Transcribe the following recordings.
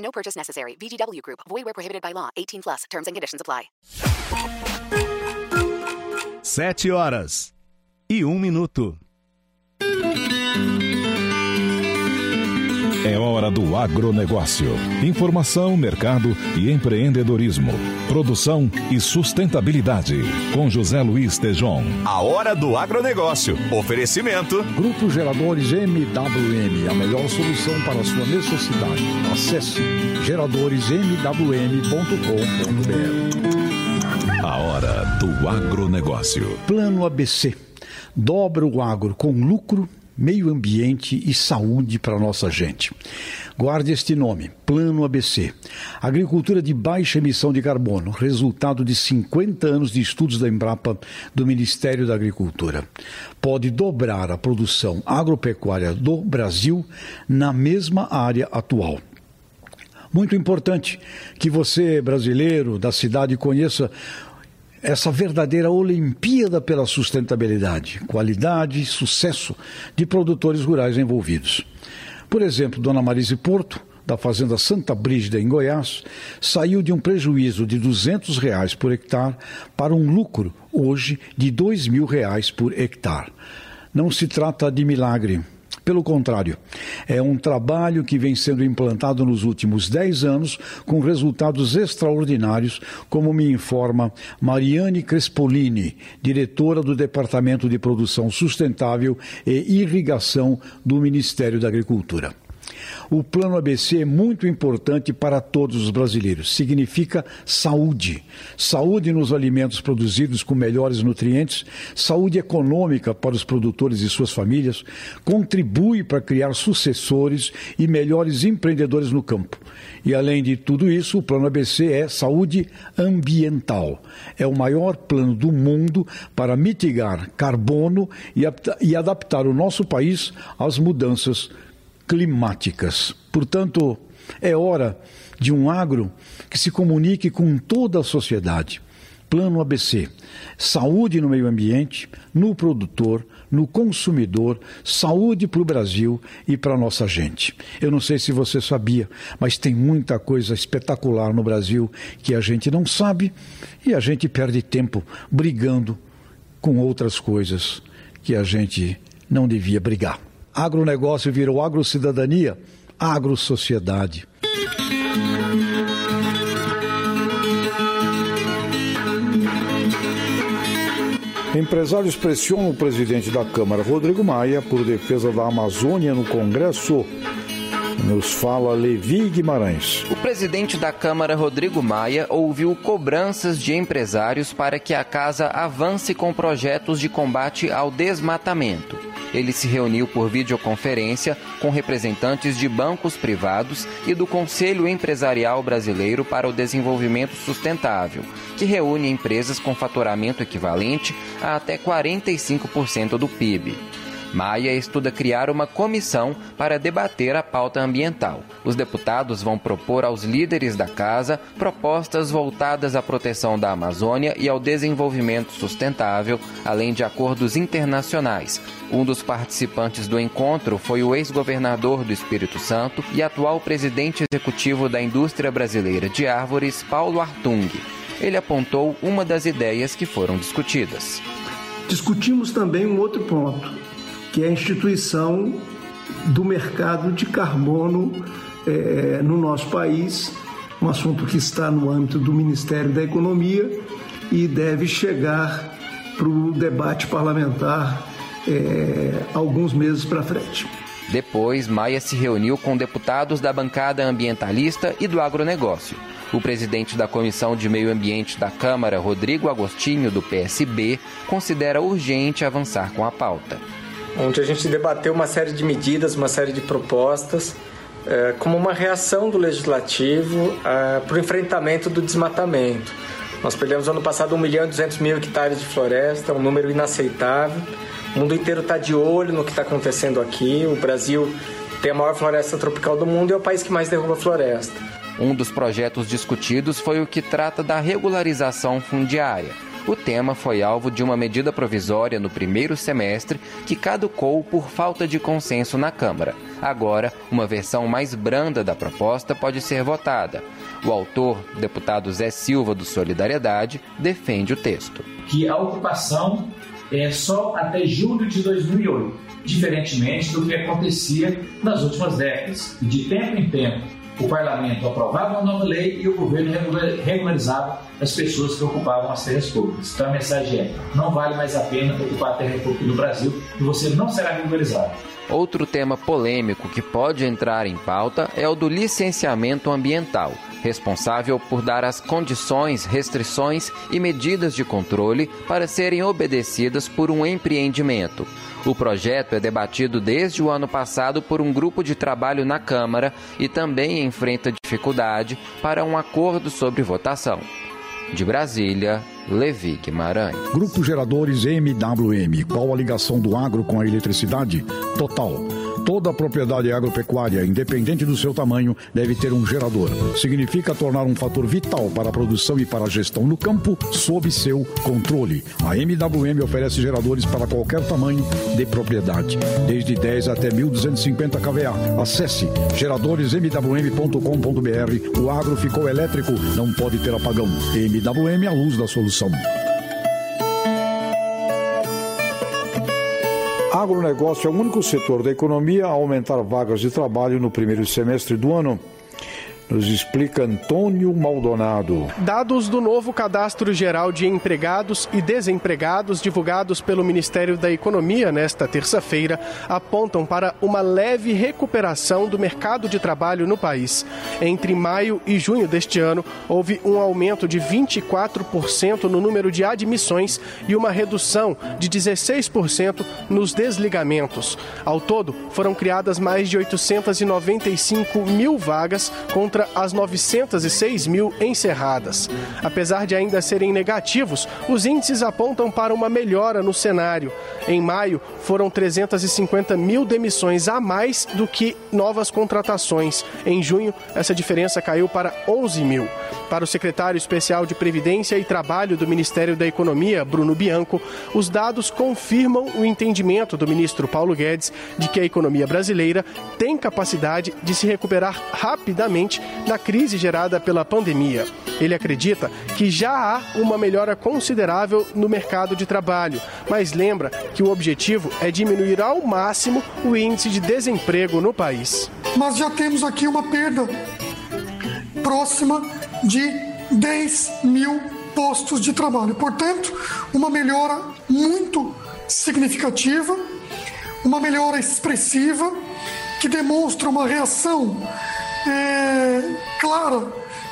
No purchase necessary. VGW Group. Void where prohibited by law. 18 plus. Terms and conditions apply. Sete horas e um minuto. É hora do agronegócio. Informação, mercado e empreendedorismo. Produção e sustentabilidade. Com José Luiz Tejon. A hora do agronegócio. Oferecimento. Grupo Geradores MWM, a melhor solução para a sua necessidade. Acesse geradoresmwm.com.br. A hora do agronegócio. Plano ABC. Dobra o agro com lucro meio ambiente e saúde para nossa gente. Guarde este nome, Plano ABC. Agricultura de baixa emissão de carbono, resultado de 50 anos de estudos da Embrapa do Ministério da Agricultura. Pode dobrar a produção agropecuária do Brasil na mesma área atual. Muito importante que você, brasileiro da cidade, conheça essa verdadeira Olimpíada pela sustentabilidade, qualidade e sucesso de produtores rurais envolvidos. Por exemplo, Dona Marise Porto, da Fazenda Santa Brígida, em Goiás, saiu de um prejuízo de 200 reais por hectare para um lucro, hoje, de 2 mil reais por hectare. Não se trata de milagre, pelo contrário, é um trabalho que vem sendo implantado nos últimos 10 anos com resultados extraordinários, como me informa Mariane Crespolini, diretora do Departamento de Produção Sustentável e Irrigação do Ministério da Agricultura. O plano ABC é muito importante para todos os brasileiros. Significa saúde. Saúde nos alimentos produzidos com melhores nutrientes, saúde econômica para os produtores e suas famílias, contribui para criar sucessores e melhores empreendedores no campo. E além de tudo isso, o plano ABC é saúde ambiental. É o maior plano do mundo para mitigar carbono e adaptar o nosso país às mudanças climáticas climáticas. Portanto, é hora de um agro que se comunique com toda a sociedade. Plano ABC: saúde no meio ambiente, no produtor, no consumidor, saúde para o Brasil e para a nossa gente. Eu não sei se você sabia, mas tem muita coisa espetacular no Brasil que a gente não sabe e a gente perde tempo brigando com outras coisas que a gente não devia brigar. Agronegócio virou agrocidadania, agrosociedade. Empresários pressionam o presidente da Câmara, Rodrigo Maia, por defesa da Amazônia no Congresso. Nos fala Levi Guimarães. O presidente da Câmara, Rodrigo Maia, ouviu cobranças de empresários para que a casa avance com projetos de combate ao desmatamento. Ele se reuniu por videoconferência com representantes de bancos privados e do Conselho Empresarial Brasileiro para o Desenvolvimento Sustentável, que reúne empresas com faturamento equivalente a até 45% do PIB. Maia estuda criar uma comissão para debater a pauta ambiental. Os deputados vão propor aos líderes da casa propostas voltadas à proteção da Amazônia e ao desenvolvimento sustentável, além de acordos internacionais. Um dos participantes do encontro foi o ex-governador do Espírito Santo e atual presidente executivo da indústria brasileira de árvores, Paulo Artung. Ele apontou uma das ideias que foram discutidas. Discutimos também um outro ponto que é a instituição do mercado de carbono é, no nosso país, um assunto que está no âmbito do Ministério da Economia e deve chegar para o debate parlamentar é, alguns meses para frente. Depois, Maia se reuniu com deputados da bancada ambientalista e do agronegócio. O presidente da Comissão de Meio Ambiente da Câmara, Rodrigo Agostinho, do PSB, considera urgente avançar com a pauta onde a gente debateu uma série de medidas, uma série de propostas é, como uma reação do legislativo é, para o enfrentamento do desmatamento. Nós perdemos ano passado 1 milhão e 200 mil hectares de floresta, um número inaceitável. O mundo inteiro está de olho no que está acontecendo aqui. O Brasil tem a maior floresta tropical do mundo e é o país que mais derruba floresta. Um dos projetos discutidos foi o que trata da regularização fundiária. O tema foi alvo de uma medida provisória no primeiro semestre que caducou por falta de consenso na Câmara. Agora, uma versão mais branda da proposta pode ser votada. O autor, deputado Zé Silva do Solidariedade, defende o texto. Que a ocupação é só até julho de 2008, diferentemente do que acontecia nas últimas décadas. De tempo em tempo, o parlamento aprovava uma nova lei e o governo regularizava as pessoas que ocupavam as terras públicas. Então a mensagem é: não vale mais a pena ocupar a terra pública no Brasil e você não será regularizado. Outro tema polêmico que pode entrar em pauta é o do licenciamento ambiental, responsável por dar as condições, restrições e medidas de controle para serem obedecidas por um empreendimento. O projeto é debatido desde o ano passado por um grupo de trabalho na Câmara e também enfrenta dificuldade para um acordo sobre votação. De Brasília, Levi Guimarães. Grupo Geradores MWM. Qual a ligação do agro com a eletricidade? Total. Toda propriedade agropecuária, independente do seu tamanho, deve ter um gerador. Significa tornar um fator vital para a produção e para a gestão no campo sob seu controle. A MWM oferece geradores para qualquer tamanho de propriedade, desde 10 até 1250 kVA. Acesse geradoresmwm.com.br. O agro ficou elétrico, não pode ter apagão. MWM, a luz da solução. Agronegócio é o único setor da economia a aumentar vagas de trabalho no primeiro semestre do ano. Nos explica Antônio Maldonado. Dados do novo Cadastro Geral de Empregados e Desempregados, divulgados pelo Ministério da Economia nesta terça-feira, apontam para uma leve recuperação do mercado de trabalho no país. Entre maio e junho deste ano, houve um aumento de 24% no número de admissões e uma redução de 16% nos desligamentos. Ao todo, foram criadas mais de 895 mil vagas contra contra as 906 mil encerradas. Apesar de ainda serem negativos, os índices apontam para uma melhora no cenário. Em maio, foram 350 mil demissões a mais do que novas contratações. Em junho, essa diferença caiu para 11 mil. Para o secretário especial de Previdência e Trabalho do Ministério da Economia, Bruno Bianco, os dados confirmam o entendimento do ministro Paulo Guedes de que a economia brasileira tem capacidade de se recuperar rapidamente da crise gerada pela pandemia. Ele acredita que já há uma melhora considerável no mercado de trabalho, mas lembra que o objetivo é diminuir ao máximo o índice de desemprego no país. Mas já temos aqui uma perda próxima de 10 mil postos de trabalho. Portanto, uma melhora muito significativa, uma melhora expressiva que demonstra uma reação é, clara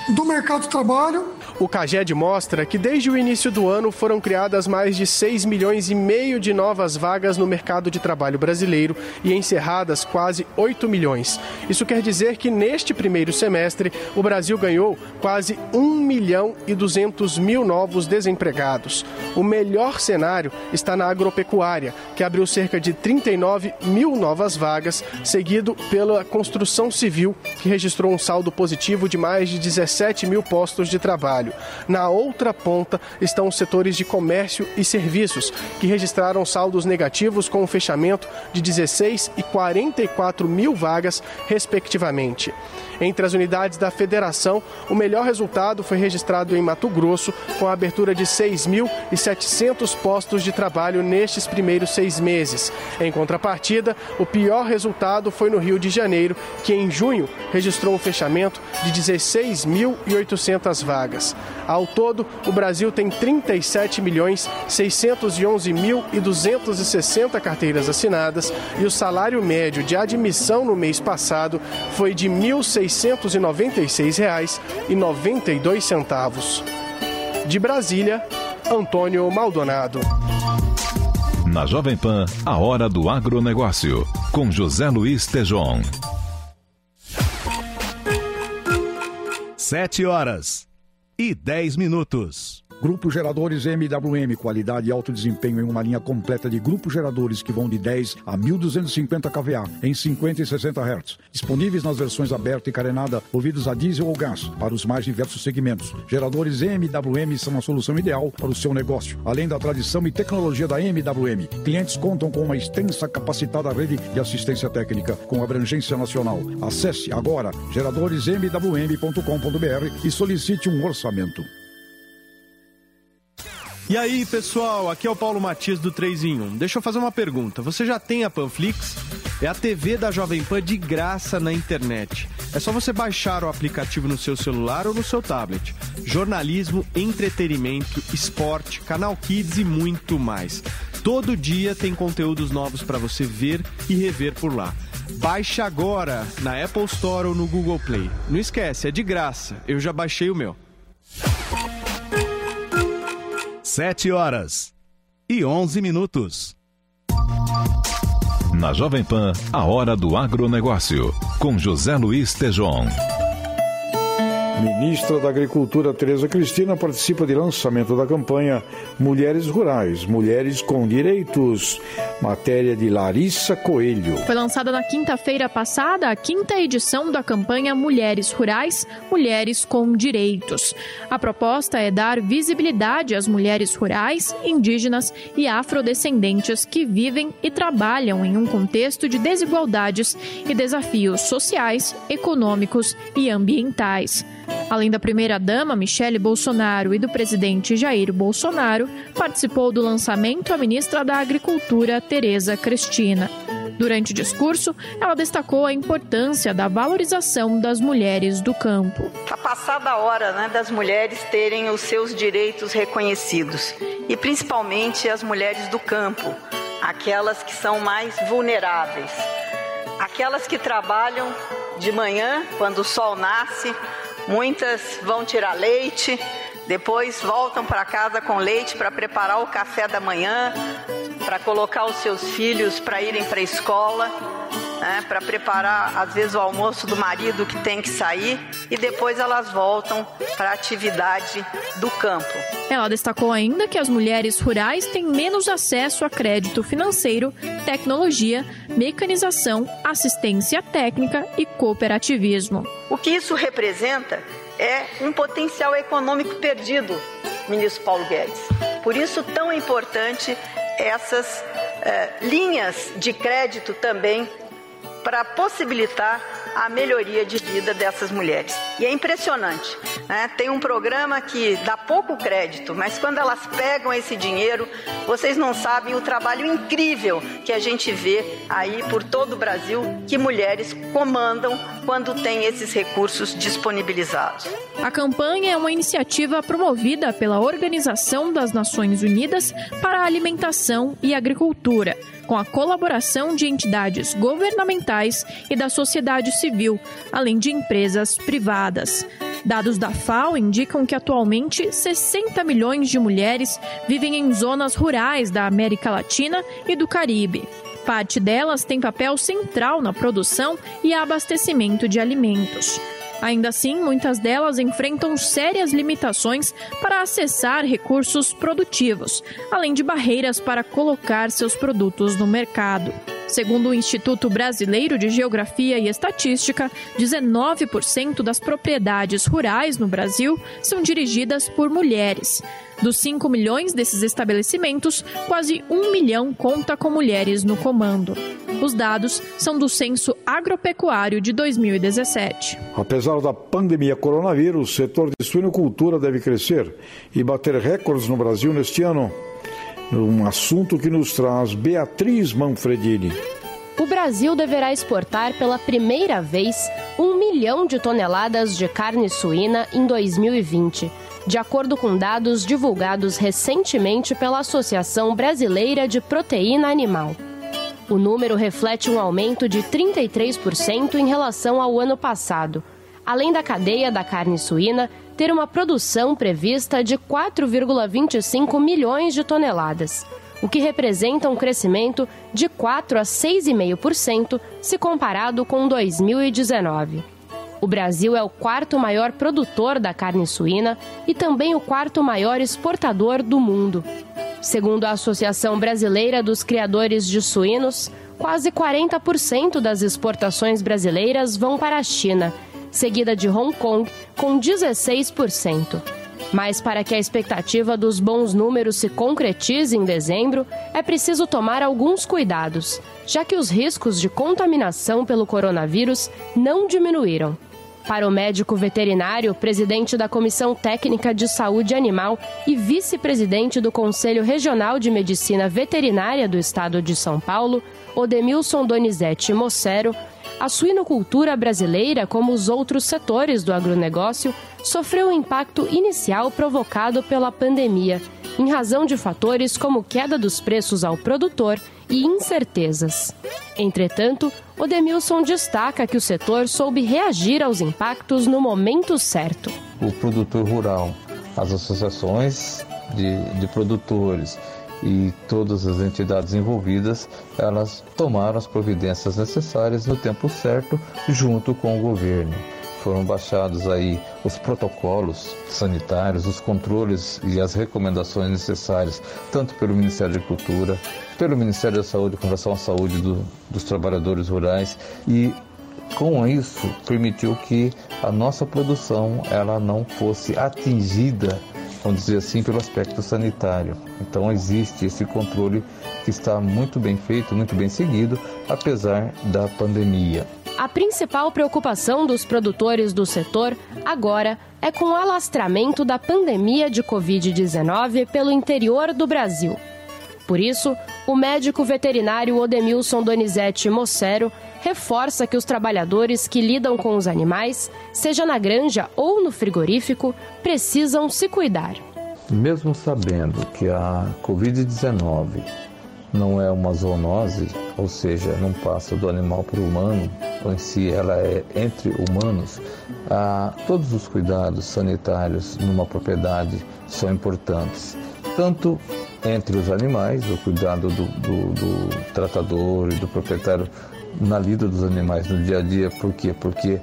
do mercado de trabalho o CAGED mostra que desde o início do ano foram criadas mais de 6 milhões e meio de novas vagas no mercado de trabalho brasileiro e encerradas quase 8 milhões. Isso quer dizer que neste primeiro semestre o Brasil ganhou quase 1 milhão e 200 mil novos desempregados. O melhor cenário está na agropecuária, que abriu cerca de 39 mil novas vagas, seguido pela construção civil, que registrou um saldo positivo de mais de 17 mil postos de trabalho trabalho. Na outra ponta estão os setores de comércio e serviços, que registraram saldos negativos com o fechamento de 16 e 44 mil vagas, respectivamente. Entre as unidades da federação, o melhor resultado foi registrado em Mato Grosso, com a abertura de 6.700 postos de trabalho nestes primeiros seis meses. Em contrapartida, o pior resultado foi no Rio de Janeiro, que em junho registrou um fechamento de 16.800 vagas. Ao todo, o Brasil tem 37 milhões 611 mil e 260 carteiras assinadas e o salário médio de admissão no mês passado foi de R$ 1.696,92. De Brasília, Antônio Maldonado. Na Jovem Pan, a hora do agronegócio, com José Luiz Tejon. Sete horas e dez minutos. Grupo Geradores MWM, qualidade e alto desempenho em uma linha completa de grupos geradores que vão de 10 a 1250 kVA em 50 e 60 Hz. Disponíveis nas versões aberta e carenada, ouvidos a diesel ou gás, para os mais diversos segmentos. Geradores MWM são a solução ideal para o seu negócio. Além da tradição e tecnologia da MWM, clientes contam com uma extensa capacitada rede de assistência técnica com abrangência nacional. Acesse agora geradoresmwm.com.br e solicite um orçamento. E aí, pessoal, aqui é o Paulo Matias do 3 em 1. Deixa eu fazer uma pergunta. Você já tem a Panflix? É a TV da Jovem Pan de graça na internet. É só você baixar o aplicativo no seu celular ou no seu tablet. Jornalismo, entretenimento, esporte, canal Kids e muito mais. Todo dia tem conteúdos novos para você ver e rever por lá. Baixe agora na Apple Store ou no Google Play. Não esquece, é de graça. Eu já baixei o meu. Sete horas e onze minutos. Na Jovem Pan, a hora do agronegócio, com José Luiz Tejon. Ministra da Agricultura Tereza Cristina participa de lançamento da campanha Mulheres Rurais, Mulheres com Direitos. Matéria de Larissa Coelho. Foi lançada na quinta-feira passada a quinta edição da campanha Mulheres Rurais, Mulheres com Direitos. A proposta é dar visibilidade às mulheres rurais, indígenas e afrodescendentes que vivem e trabalham em um contexto de desigualdades e desafios sociais, econômicos e ambientais. Além da primeira-dama, Michele Bolsonaro, e do presidente Jair Bolsonaro, participou do lançamento a ministra da Agricultura, Tereza Cristina. Durante o discurso, ela destacou a importância da valorização das mulheres do campo. Está passada a hora né, das mulheres terem os seus direitos reconhecidos, e principalmente as mulheres do campo, aquelas que são mais vulneráveis, aquelas que trabalham de manhã, quando o sol nasce, Muitas vão tirar leite, depois voltam para casa com leite para preparar o café da manhã, para colocar os seus filhos para irem para a escola, né, para preparar às vezes o almoço do marido que tem que sair e depois elas voltam para a atividade do campo. Ela destacou ainda que as mulheres rurais têm menos acesso a crédito financeiro, tecnologia, mecanização, assistência técnica e cooperativismo. O que isso representa é um potencial econômico perdido, ministro Paulo Guedes. Por isso, tão importante essas eh, linhas de crédito também para possibilitar a melhoria de vida dessas mulheres. E é impressionante, né? Tem um programa que dá pouco crédito, mas quando elas pegam esse dinheiro, vocês não sabem o trabalho incrível que a gente vê aí por todo o Brasil que mulheres comandam quando tem esses recursos disponibilizados. A campanha é uma iniciativa promovida pela Organização das Nações Unidas para a Alimentação e Agricultura com a colaboração de entidades governamentais e da sociedade civil, além de empresas privadas. Dados da FAO indicam que atualmente 60 milhões de mulheres vivem em zonas rurais da América Latina e do Caribe. Parte delas tem papel central na produção e abastecimento de alimentos. Ainda assim, muitas delas enfrentam sérias limitações para acessar recursos produtivos, além de barreiras para colocar seus produtos no mercado. Segundo o Instituto Brasileiro de Geografia e Estatística, 19% das propriedades rurais no Brasil são dirigidas por mulheres. Dos 5 milhões desses estabelecimentos, quase 1 milhão conta com mulheres no comando. Os dados são do Censo Agropecuário de 2017. Apesar da pandemia coronavírus, o setor de suinocultura deve crescer e bater recordes no Brasil neste ano. Um assunto que nos traz Beatriz Manfredini. O Brasil deverá exportar pela primeira vez um milhão de toneladas de carne suína em 2020 de acordo com dados divulgados recentemente pela Associação Brasileira de Proteína Animal. O número reflete um aumento de 33% em relação ao ano passado, além da cadeia da carne suína ter uma produção prevista de 4,25 milhões de toneladas, o que representa um crescimento de 4 a 6,5% se comparado com 2019. O Brasil é o quarto maior produtor da carne suína e também o quarto maior exportador do mundo. Segundo a Associação Brasileira dos Criadores de Suínos, quase 40% das exportações brasileiras vão para a China, seguida de Hong Kong, com 16%. Mas para que a expectativa dos bons números se concretize em dezembro, é preciso tomar alguns cuidados, já que os riscos de contaminação pelo coronavírus não diminuíram. Para o médico veterinário, presidente da Comissão Técnica de Saúde Animal e vice-presidente do Conselho Regional de Medicina Veterinária do Estado de São Paulo, Odemilson Donizete Mossero, a suinocultura brasileira, como os outros setores do agronegócio, sofreu um impacto inicial provocado pela pandemia, em razão de fatores como queda dos preços ao produtor e incertezas. Entretanto, Odemilson destaca que o setor soube reagir aos impactos no momento certo. O produtor rural, as associações de, de produtores, e todas as entidades envolvidas, elas tomaram as providências necessárias no tempo certo junto com o governo. Foram baixados aí os protocolos sanitários, os controles e as recomendações necessárias, tanto pelo Ministério da Agricultura, pelo Ministério da Saúde com relação à saúde do, dos trabalhadores rurais e com isso permitiu que a nossa produção ela não fosse atingida vamos dizer assim, pelo aspecto sanitário. Então existe esse controle que está muito bem feito, muito bem seguido, apesar da pandemia. A principal preocupação dos produtores do setor agora é com o alastramento da pandemia de Covid-19 pelo interior do Brasil. Por isso, o médico veterinário Odemilson Donizete Mossero reforça que os trabalhadores que lidam com os animais, seja na granja ou no frigorífico, precisam se cuidar. Mesmo sabendo que a Covid-19 não é uma zoonose, ou seja, não passa do animal para o humano, ou em si ela é entre humanos, ah, todos os cuidados sanitários numa propriedade são importantes. Tanto entre os animais, o cuidado do, do, do tratador e do proprietário na lida dos animais no dia a dia. Por quê? Porque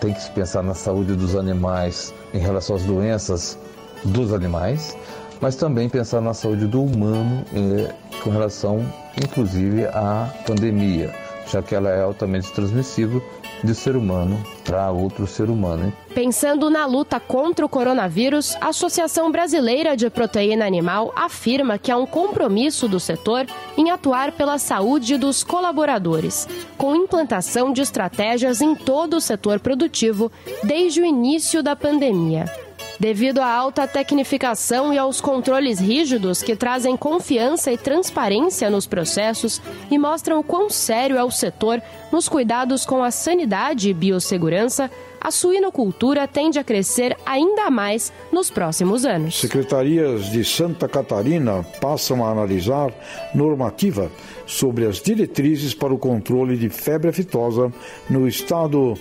tem que se pensar na saúde dos animais em relação às doenças dos animais, mas também pensar na saúde do humano eh, com relação, inclusive, à pandemia, já que ela é altamente transmissível de ser humano para outro ser humano. Pensando na luta contra o coronavírus, a Associação Brasileira de Proteína Animal afirma que há um compromisso do setor em atuar pela saúde dos colaboradores, com implantação de estratégias em todo o setor produtivo desde o início da pandemia. Devido à alta tecnificação e aos controles rígidos que trazem confiança e transparência nos processos e mostram o quão sério é o setor nos cuidados com a sanidade e biossegurança, a suinocultura tende a crescer ainda mais nos próximos anos. Secretarias de Santa Catarina passam a analisar normativa sobre as diretrizes para o controle de febre aftosa no estado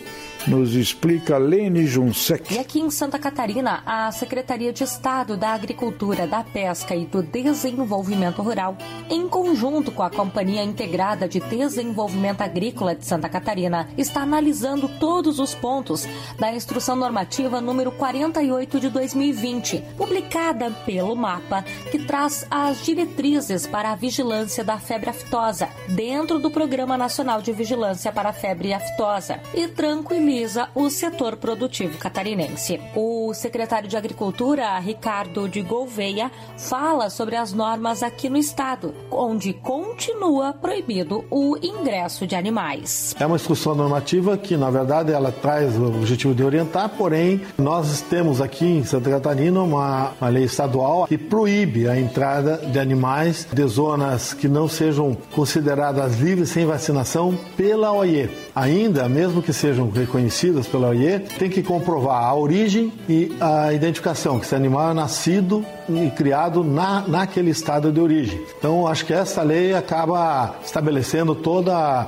nos explica Lene Junsec. E aqui em Santa Catarina, a Secretaria de Estado da Agricultura, da Pesca e do Desenvolvimento Rural, em conjunto com a Companhia Integrada de Desenvolvimento Agrícola de Santa Catarina, está analisando todos os pontos da Instrução Normativa número 48 de 2020, publicada pelo MAPA, que traz as diretrizes para a vigilância da febre aftosa dentro do Programa Nacional de Vigilância para a Febre Aftosa e tranquiliza o setor produtivo catarinense. O secretário de Agricultura, Ricardo de Gouveia, fala sobre as normas aqui no estado, onde continua proibido o ingresso de animais. É uma instrução normativa que, na verdade, ela traz o objetivo de orientar, porém, nós temos aqui em Santa Catarina uma, uma lei estadual que proíbe a entrada de animais de zonas que não sejam consideradas livres sem vacinação pela OIE. Ainda, mesmo que sejam reconhecidas pela OIE, tem que comprovar a origem e a identificação, que esse animal é nascido e criado na, naquele estado de origem. Então, acho que essa lei acaba estabelecendo toda ah,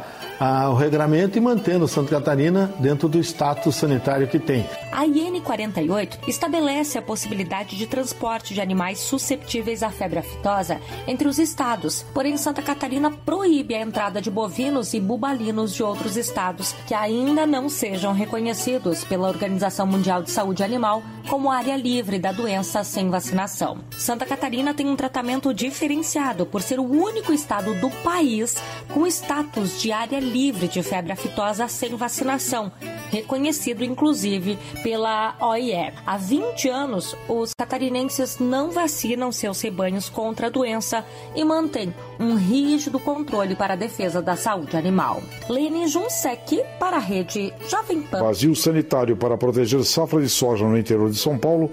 o regramento e mantendo Santa Catarina dentro do status sanitário que tem. A IN 48 estabelece a possibilidade de transporte de animais susceptíveis à febre aftosa entre os estados, porém Santa Catarina proíbe a entrada de bovinos e bubalinos de outros estados que ainda não sejam reconhecidos pela Organização Mundial de Saúde Animal como área livre da doença sem vacinação. Santa Catarina tem um tratamento diferenciado por ser o único estado do país com status de área livre de febre aftosa sem vacinação, reconhecido inclusive pela OIE. Há 20 anos, os catarinenses não vacinam seus rebanhos contra a doença e mantêm um rígido controle para a defesa da saúde animal. Lene Junsec para a rede Jovem Pan. Vazio sanitário para proteger safra de soja no interior de São Paulo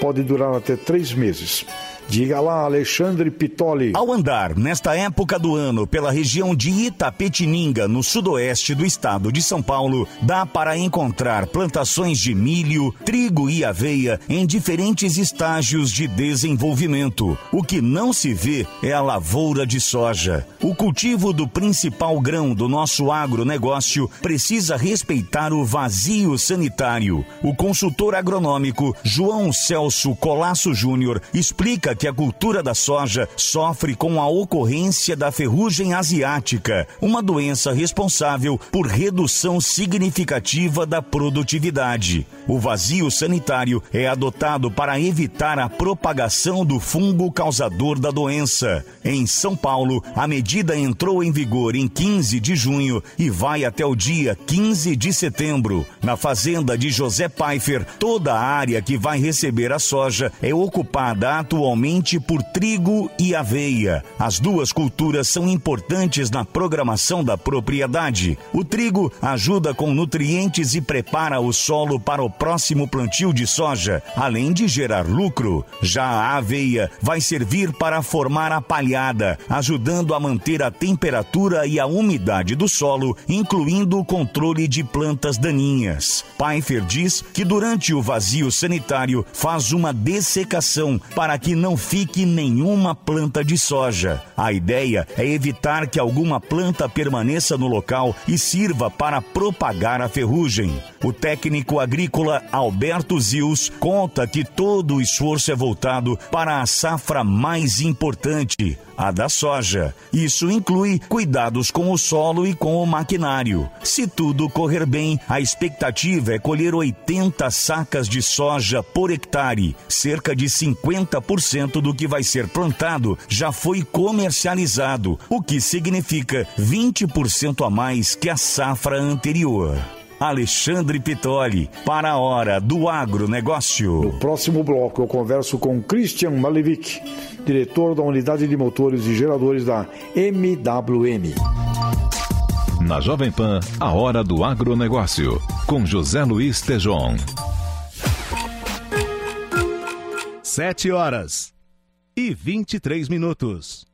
pode durar até três meses. Diga lá, Alexandre Pitoli. Ao andar nesta época do ano pela região de Itapetininga, no sudoeste do estado de São Paulo, dá para encontrar plantações de milho, trigo e aveia em diferentes estágios de desenvolvimento. O que não se vê é a lavoura de soja. O cultivo do principal grão do nosso agronegócio precisa respeitar o vazio sanitário. O consultor agronômico João Celso Colasso Júnior explica que a cultura da soja sofre com a ocorrência da ferrugem asiática, uma doença responsável por redução significativa da produtividade. O vazio sanitário é adotado para evitar a propagação do fungo causador da doença. Em São Paulo, a medida entrou em vigor em 15 de junho e vai até o dia 15 de setembro. Na fazenda de José Pfeiffer, toda a área que vai receber a soja é ocupada atualmente por trigo e aveia. As duas culturas são importantes na programação da propriedade. O trigo ajuda com nutrientes e prepara o solo para o próximo plantio de soja, além de gerar lucro. Já a aveia vai servir para formar a palhada, ajudando a manter a temperatura e a umidade do solo, incluindo o controle de plantas daninhas. Pfeiffer diz que durante o vazio sanitário faz uma dessecação para que não fique nenhuma planta de soja. A ideia é evitar que alguma planta permaneça no local e sirva para propagar a ferrugem. O técnico agrícola Alberto Zils conta que todo o esforço é voltado para a safra mais importante, a da soja. Isso inclui cuidados com o solo e com o maquinário. Se tudo correr bem, a expectativa é colher 80 sacas de soja por hectare, cerca de 50% do que vai ser plantado já foi comercializado, o que significa 20% a mais que a safra anterior. Alexandre Pitoli, para a hora do agronegócio. No próximo bloco eu converso com Christian Malevich, diretor da unidade de motores e geradores da MWM. Na Jovem Pan, a hora do agronegócio, com José Luiz Tejon. Sete horas e 23 minutos.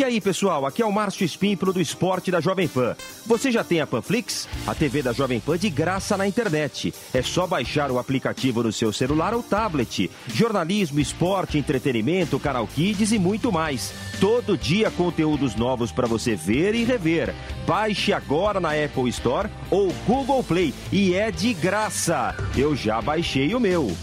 E aí, pessoal, aqui é o Márcio Espímpolo do Esporte da Jovem Pan. Você já tem a Panflix? A TV da Jovem Pan de graça na internet. É só baixar o aplicativo no seu celular ou tablet. Jornalismo, esporte, entretenimento, canal Kids e muito mais. Todo dia conteúdos novos para você ver e rever. Baixe agora na Apple Store ou Google Play e é de graça. Eu já baixei o meu.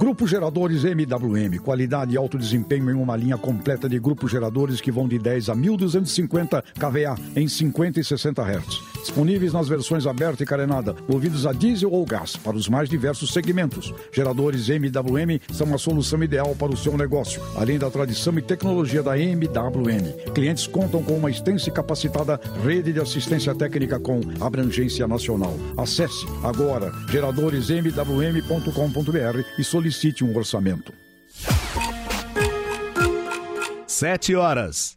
Grupo Geradores MWM, qualidade e alto desempenho em uma linha completa de grupos geradores que vão de 10 a 1250 kVA em 50 e 60 Hz. Disponíveis nas versões aberta e carenada, movidos a diesel ou gás, para os mais diversos segmentos. Geradores MWM são a solução ideal para o seu negócio, além da tradição e tecnologia da MWM. Clientes contam com uma extensa e capacitada rede de assistência técnica com abrangência nacional. Acesse agora geradoresmwm.com.br e solicite um orçamento. Sete horas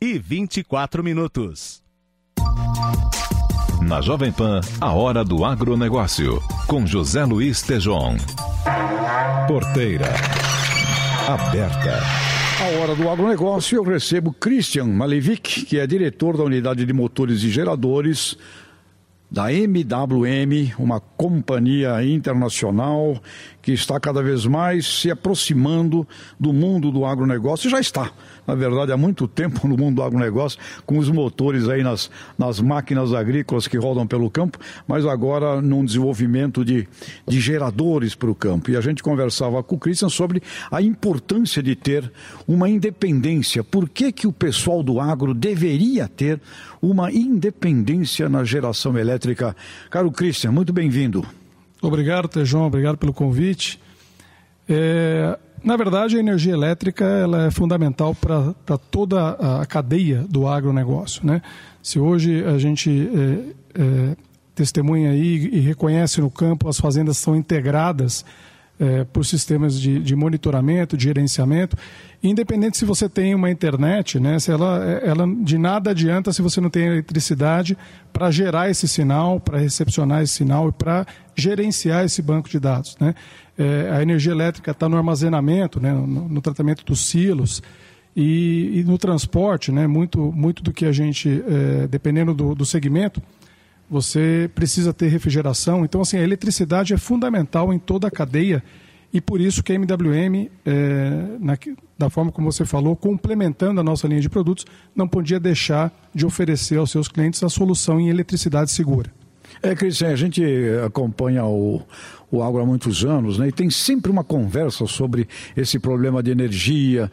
e 24 minutos. Na Jovem Pan, a hora do agronegócio, com José Luiz Tejon. Porteira aberta. A hora do agronegócio, eu recebo Christian Malevich, que é diretor da unidade de motores e geradores da MWM, uma companhia internacional que está cada vez mais se aproximando do mundo do agronegócio, e já está, na verdade, há muito tempo no mundo do agronegócio, com os motores aí nas, nas máquinas agrícolas que rodam pelo campo, mas agora num desenvolvimento de, de geradores para o campo. E a gente conversava com o Christian sobre a importância de ter uma independência. Por que, que o pessoal do agro deveria ter uma independência na geração elétrica? Caro Christian, muito bem-vindo. Obrigado, Tejão, obrigado pelo convite. É, na verdade, a energia elétrica ela é fundamental para toda a cadeia do agronegócio. Né? Se hoje a gente é, é, testemunha aí e reconhece no campo as fazendas são integradas é, por sistemas de, de, monitoramento, de gerenciamento, independente se você tem uma internet, né, se ela, ela de nada adianta se você não tem eletricidade para gerar esse sinal, para recepcionar esse sinal e para gerenciar esse banco de dados. Né? É, a energia elétrica está no armazenamento, né, no, no, tratamento dos silos e, e, no transporte, né, muito, muito do que a gente, é, dependendo do, do segmento, você precisa ter refrigeração. Então, assim, a eletricidade é fundamental em toda a cadeia e por isso que a MWM, é, na, da forma como você falou, complementando a nossa linha de produtos, não podia deixar de oferecer aos seus clientes a solução em eletricidade segura. É, Cristian, a gente acompanha o, o agro há muitos anos, né? E tem sempre uma conversa sobre esse problema de energia.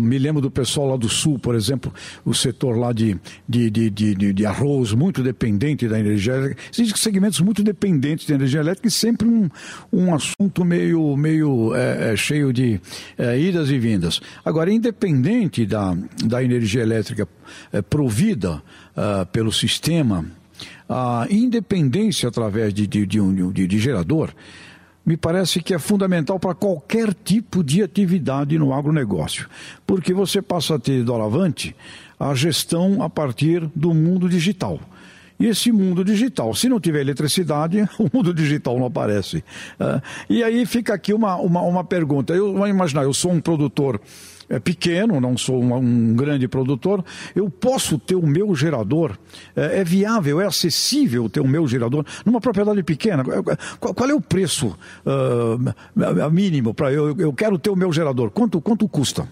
Me lembro do pessoal lá do sul, por exemplo, o setor lá de, de, de, de, de arroz, muito dependente da energia elétrica. Existem segmentos muito dependentes de energia elétrica e sempre um, um assunto meio, meio é, é, cheio de é, idas e vindas. Agora, independente da, da energia elétrica é, provida uh, pelo sistema, a independência através de, de, de, um, de, de gerador me parece que é fundamental para qualquer tipo de atividade no agronegócio, porque você passa a ter doravante a gestão a partir do mundo digital. E esse mundo digital, se não tiver eletricidade, o mundo digital não aparece. Uh, e aí fica aqui uma, uma, uma pergunta. Eu vou imaginar, eu sou um produtor é pequeno, não sou um, um, grande produtor, eu posso ter o meu gerador, é, é, viável, é acessível ter o meu gerador numa propriedade pequena. Qual, qual é o preço uh, mínimo para eu, eu quero ter o meu gerador? Quanto, quanto custa?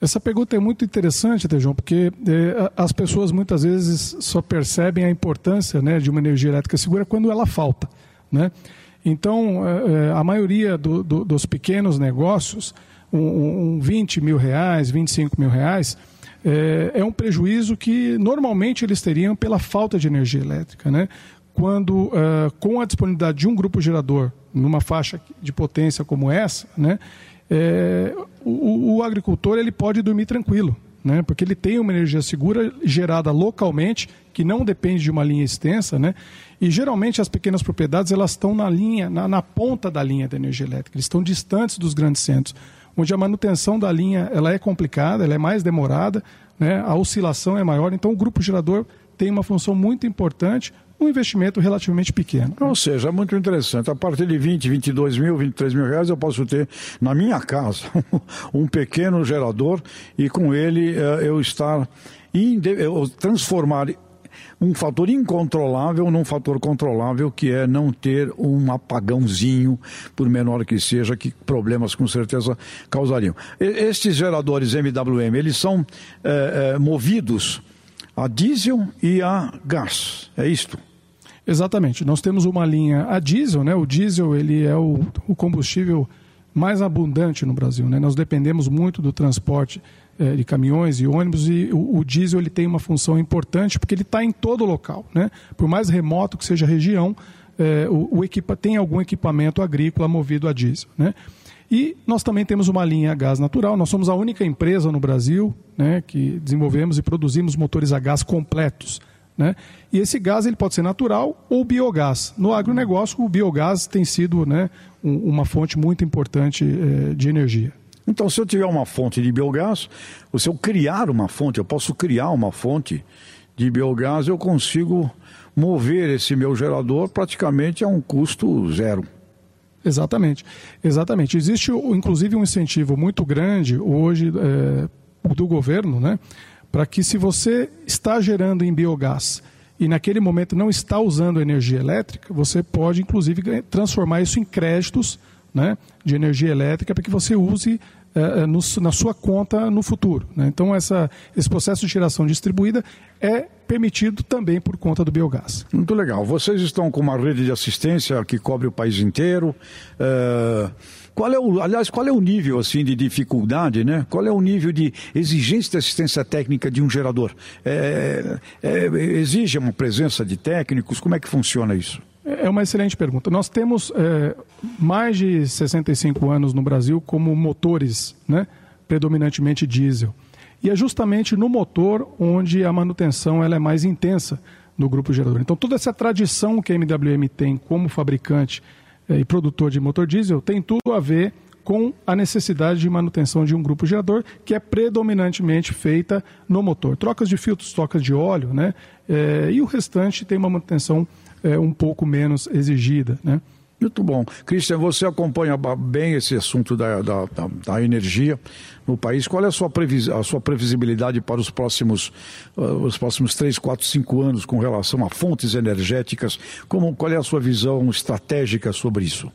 Essa pergunta é muito interessante, Tejão, porque é, as pessoas muitas vezes só percebem a importância né, de uma energia elétrica segura quando ela falta. Né? Então, é, a maioria do, do, dos pequenos negócios um, um 20 mil reais, 25 mil reais, é, é, um prejuízo que normalmente eles teriam pela falta de energia elétrica. Né? Quando, uh, com a disponibilidade de um grupo gerador numa faixa de potência como essa, né, é, o, o, agricultor ele pode dormir tranquilo, né, porque ele tem uma energia segura gerada localmente, que não depende de uma linha extensa, né, e geralmente as pequenas propriedades elas estão na linha, na, na ponta da linha da energia elétrica, eles estão distantes dos grandes centros onde a manutenção da linha ela é complicada, ela é mais demorada, né? a oscilação é maior, então o grupo gerador tem uma função muito importante, um investimento relativamente pequeno. Ou seja, é muito interessante. A partir de 20, 22 mil, 23 mil reais, eu posso ter na minha casa um pequeno gerador e com ele eh, eu estar transformar um fator incontrolável num fator controlável, que é não ter um apagãozinho, por menor que seja, que problemas com certeza causariam. Estes geradores MWM, eles são é, é, movidos a diesel e a gás, é isto? Exatamente. Nós temos uma linha a diesel, né? O diesel ele é o, o combustível mais abundante no Brasil, né? Nós dependemos muito do transporte é, de caminhões e ônibus e o, diesel ele tem uma função importante porque ele está em todo local, né? Por mais remoto que seja a região, é, o, equipa, tem algum equipamento agrícola movido a diesel, né? E nós também temos uma linha a gás natural. Nós somos a única empresa no Brasil né, que desenvolvemos e produzimos motores a gás completos. Né? E esse gás ele pode ser natural ou biogás. No agronegócio, o biogás tem sido né, um, uma fonte muito importante eh, de energia. Então, se eu tiver uma fonte de biogás, ou se eu criar uma fonte, eu posso criar uma fonte de biogás, eu consigo mover esse meu gerador praticamente a um custo zero. Exatamente, exatamente. Existe, inclusive, um incentivo muito grande hoje é, do governo, né, para que se você está gerando em biogás e naquele momento não está usando energia elétrica, você pode inclusive transformar isso em créditos né, de energia elétrica para que você use uh, no, na sua conta no futuro. Né? Então essa, esse processo de geração distribuída é permitido também por conta do biogás. Muito legal. Vocês estão com uma rede de assistência que cobre o país inteiro. Uh qual é o, aliás, qual é o nível assim de dificuldade, né? Qual é o nível de exigência de assistência técnica de um gerador? É, é, exige uma presença de técnicos? Como é que funciona isso? É uma excelente pergunta. Nós temos é, mais de 65 anos no Brasil como motores, né? predominantemente diesel. E é justamente no motor onde a manutenção ela é mais intensa no grupo gerador. Então, toda essa tradição que a MWM tem como fabricante e produtor de motor diesel tem tudo a ver com a necessidade de manutenção de um grupo gerador que é predominantemente feita no motor. Trocas de filtros, trocas de óleo, né? É, e o restante tem uma manutenção é, um pouco menos exigida, né? Muito bom. Cristian, você acompanha bem esse assunto da, da, da, da energia no país. Qual é a sua, previs, a sua previsibilidade para os próximos, uh, os próximos 3, 4, 5 anos com relação a fontes energéticas? Como, qual é a sua visão estratégica sobre isso?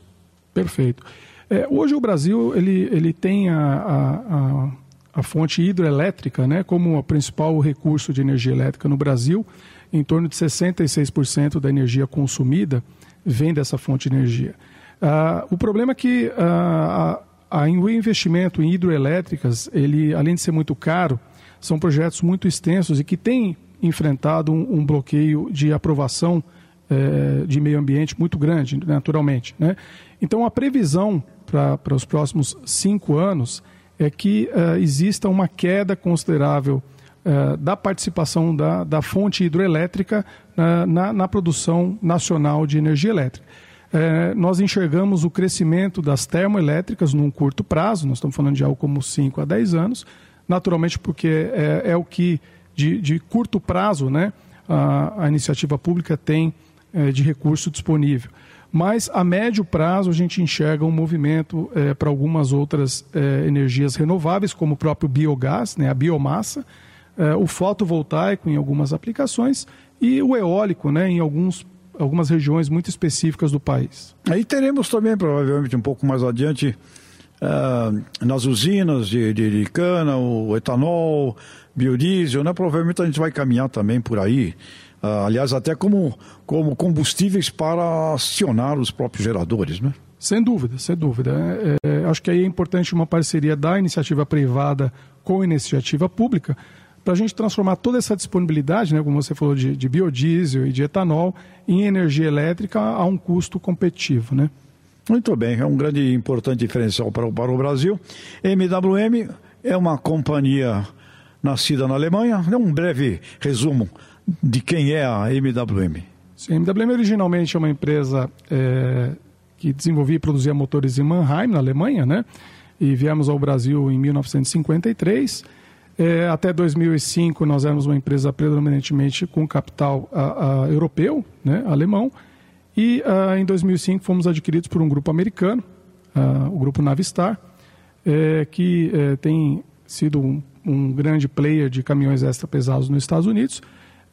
Perfeito. É, hoje o Brasil ele, ele tem a, a, a, a fonte hidroelétrica né, como o principal recurso de energia elétrica no Brasil. Em torno de 66% da energia consumida vem dessa fonte de energia. Uh, o problema é que uh, a, o investimento em hidroelétricas, ele, além de ser muito caro, são projetos muito extensos e que têm enfrentado um, um bloqueio de aprovação eh, de meio ambiente muito grande, naturalmente. Né? Então, a previsão para os próximos cinco anos é que uh, exista uma queda considerável uh, da participação da, da fonte hidroelétrica na, na, produção nacional de energia elétrica. Uh, nós enxergamos o crescimento das termoelétricas num curto prazo, nós estamos falando de algo como 5 a 10 anos, naturalmente porque é, é o que de, de, curto prazo né, a, a iniciativa pública tem é, de recurso disponível. Mas a médio prazo a gente enxerga um movimento é, para algumas outras é, energias renováveis, como o próprio biogás, né, a biomassa, é, o fotovoltaico em algumas aplicações e o eólico né, em alguns, algumas regiões muito específicas do país. Aí teremos também, provavelmente um pouco mais adiante, uh, nas usinas de, de, de, cana, o etanol, biodiesel, né? provavelmente a gente vai caminhar também por aí. Uh, aliás, até como, como combustíveis para acionar os próprios geradores, né? Sem dúvida, sem dúvida. É, é, acho que aí é importante uma parceria da iniciativa privada com a iniciativa pública, para a gente transformar toda essa disponibilidade, né, como você falou, de, de biodiesel e de etanol, em energia elétrica a um custo competitivo. Né? Muito bem, é um grande e importante diferencial para, para o Brasil. MWM é uma companhia nascida na Alemanha. Dê um breve resumo de quem é a MWM. Sim, a MWM originalmente é uma empresa é, que desenvolvia e produzia motores em Mannheim, na Alemanha, né? E viemos ao Brasil em 1953 é, até 2005, nós éramos uma empresa predominantemente com capital a, a, europeu, né, alemão, e a, em 2005 fomos adquiridos por um grupo americano, o grupo Navistar, é, que é, tem sido um, um, grande player de caminhões extra pesados nos Estados Unidos.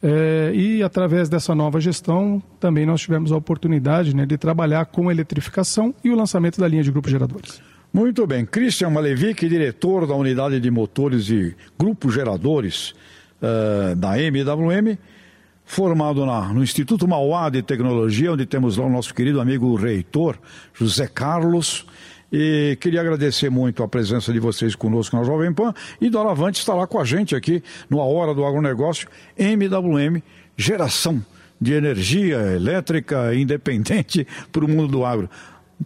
É, e através dessa nova gestão, também nós tivemos a oportunidade né, de trabalhar com eletrificação e o lançamento da linha de grupos geradores. Muito bem. Christian Malevich, diretor da unidade de motores e grupos geradores uh, da MWM, formado na, no Instituto Mauá de Tecnologia, onde temos lá o nosso querido amigo reitor, José Carlos. E queria agradecer muito a presença de vocês conosco na Jovem Pan. E doravante estará com a gente aqui no A Hora do Agronegócio, MWM, geração de energia elétrica independente para o mundo do agro.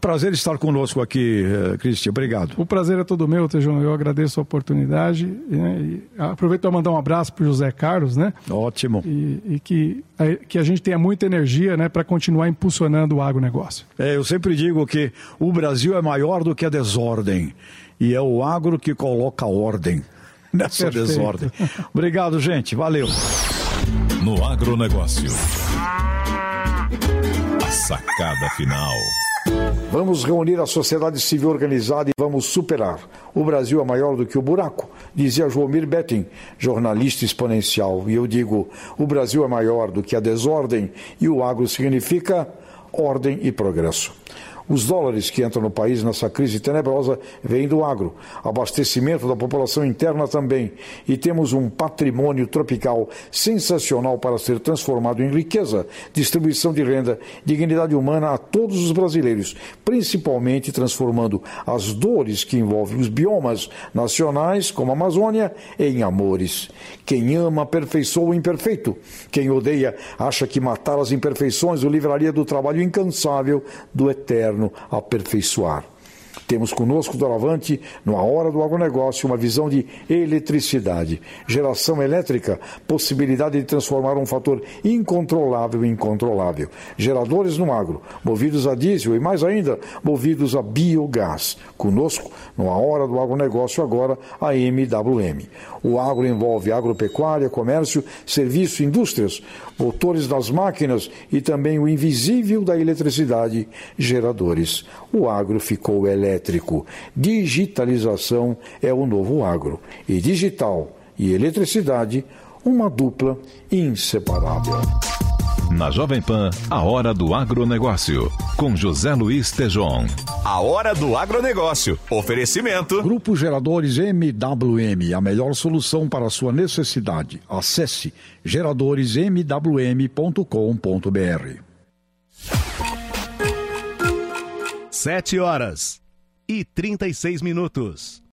Prazer estar conosco aqui, uh, Cristian. Obrigado. O prazer é todo meu, Tejão. Eu agradeço a oportunidade. Né? E aproveito para mandar um abraço para o José Carlos, né? Ótimo. E, e que, a, que a gente tenha muita energia né, para continuar impulsionando o agronegócio. É, eu sempre digo que o Brasil é maior do que a desordem. E é o agro que coloca ordem nessa Perfeito. desordem. Obrigado, gente. Valeu. No agronegócio Sacada final. Vamos reunir a sociedade civil organizada e vamos superar. O Brasil é maior do que o buraco, dizia Joamir Betting, jornalista exponencial. E eu digo: o Brasil é maior do que a desordem e o agro significa ordem e progresso. Os dólares que entram no país nessa crise tenebrosa vêm do agro, abastecimento da população interna também, e temos um patrimônio tropical sensacional para ser transformado em riqueza, distribuição de renda, dignidade humana a todos os brasileiros, principalmente transformando as dores que envolvem os biomas nacionais, como a Amazônia, em amores. Quem ama aperfeiçoa o imperfeito. Quem odeia acha que matar as imperfeições o livraria do trabalho incansável do eterno aperfeiçoar. Temos conosco, doravante, no Hora do Agronegócio, uma visão de eletricidade, geração elétrica, possibilidade de transformar um fator incontrolável em controlável. Geradores no agro, movidos a diesel e, mais ainda, movidos a biogás. Conosco, no Hora do Agronegócio, agora, a MWM. O agro envolve agropecuária, comércio, serviço, indústrias, motores das máquinas e também o invisível da eletricidade, geradores. O agro ficou elétrico. Digitalização é o novo agro. E digital e eletricidade, uma dupla inseparável. Na Jovem Pan, a hora do agronegócio, com José Luiz Tejon. A hora do agronegócio. Oferecimento. Grupo Geradores MWM, a melhor solução para a sua necessidade. Acesse geradoresmwm.com.br. Sete horas e 36 minutos.